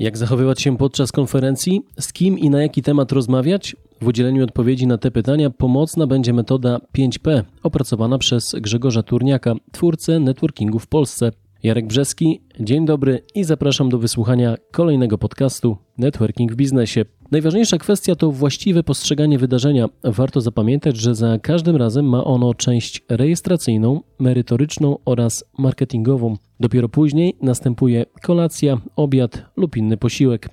Jak zachowywać się podczas konferencji? Z kim i na jaki temat rozmawiać? W udzieleniu odpowiedzi na te pytania pomocna będzie metoda 5P, opracowana przez Grzegorza Turniaka, twórcę networkingu w Polsce. Jarek Brzeski, dzień dobry i zapraszam do wysłuchania kolejnego podcastu Networking w biznesie. Najważniejsza kwestia to właściwe postrzeganie wydarzenia. Warto zapamiętać, że za każdym razem ma ono część rejestracyjną, merytoryczną oraz marketingową. Dopiero później następuje kolacja, obiad lub inny posiłek.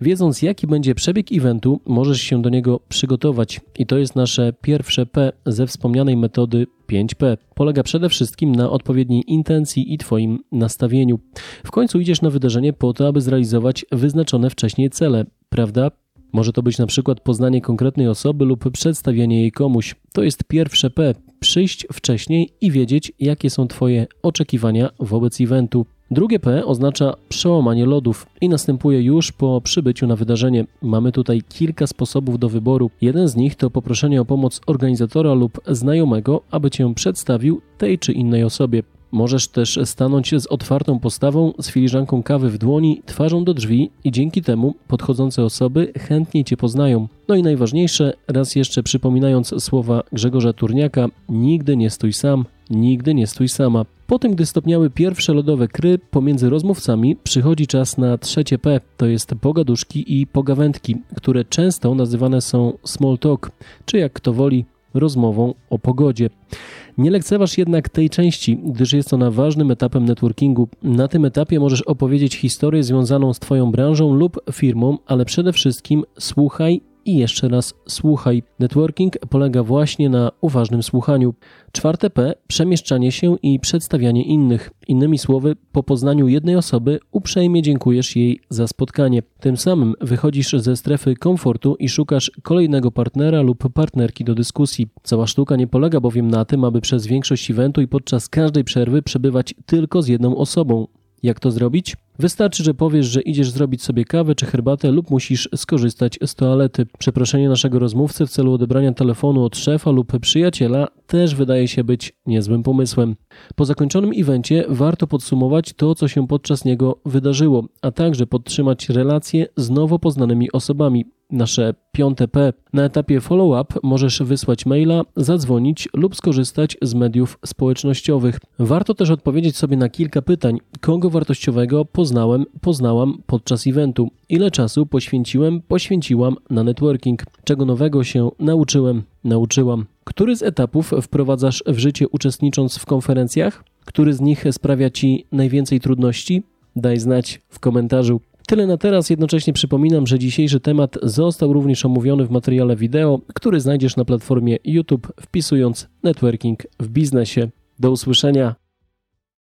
Wiedząc, jaki będzie przebieg eventu, możesz się do niego przygotować. I to jest nasze pierwsze P ze wspomnianej metody 5P. Polega przede wszystkim na odpowiedniej intencji i Twoim nastawieniu. W końcu idziesz na wydarzenie po to, aby zrealizować wyznaczone wcześniej cele, prawda? Może to być na przykład poznanie konkretnej osoby lub przedstawienie jej komuś. To jest pierwsze P. Przyjść wcześniej i wiedzieć, jakie są Twoje oczekiwania wobec eventu. Drugie P oznacza przełamanie lodów i następuje już po przybyciu na wydarzenie. Mamy tutaj kilka sposobów do wyboru. Jeden z nich to poproszenie o pomoc organizatora lub znajomego, aby cię przedstawił tej czy innej osobie. Możesz też stanąć z otwartą postawą, z filiżanką kawy w dłoni, twarzą do drzwi i dzięki temu podchodzące osoby chętniej Cię poznają. No i najważniejsze, raz jeszcze przypominając słowa Grzegorza Turniaka, nigdy nie stój sam, nigdy nie stój sama. Po tym, gdy stopniały pierwsze lodowe kry pomiędzy rozmówcami, przychodzi czas na trzecie P, to jest pogaduszki i pogawędki, które często nazywane są small talk, czy jak kto woli, rozmową o pogodzie. Nie lekceważ jednak tej części, gdyż jest ona ważnym etapem networkingu. Na tym etapie możesz opowiedzieć historię związaną z Twoją branżą lub firmą, ale przede wszystkim słuchaj i jeszcze raz słuchaj. Networking polega właśnie na uważnym słuchaniu. Czwarte P przemieszczanie się i przedstawianie innych. Innymi słowy, po poznaniu jednej osoby uprzejmie dziękujesz jej za spotkanie. Tym samym wychodzisz ze strefy komfortu i szukasz kolejnego partnera lub partnerki do dyskusji. Cała sztuka nie polega bowiem na tym, aby przez większość eventu i podczas każdej przerwy przebywać tylko z jedną osobą. Jak to zrobić? Wystarczy, że powiesz, że idziesz zrobić sobie kawę czy herbatę lub musisz skorzystać z toalety. Przeproszenie naszego rozmówcy w celu odebrania telefonu od szefa lub przyjaciela też wydaje się być niezłym pomysłem. Po zakończonym evencie warto podsumować to, co się podczas niego wydarzyło, a także podtrzymać relacje z nowo poznanymi osobami. Nasze piąte P. Na etapie follow-up możesz wysłać maila, zadzwonić lub skorzystać z mediów społecznościowych. Warto też odpowiedzieć sobie na kilka pytań. Kogo wartościowego poznałem, poznałam podczas eventu? Ile czasu poświęciłem, poświęciłam na networking? Czego nowego się nauczyłem, nauczyłam? Który z etapów wprowadzasz w życie uczestnicząc w konferencjach? Który z nich sprawia Ci najwięcej trudności? Daj znać w komentarzu. Tyle na teraz, jednocześnie przypominam, że dzisiejszy temat został również omówiony w materiale wideo, który znajdziesz na platformie YouTube wpisując networking w biznesie. Do usłyszenia.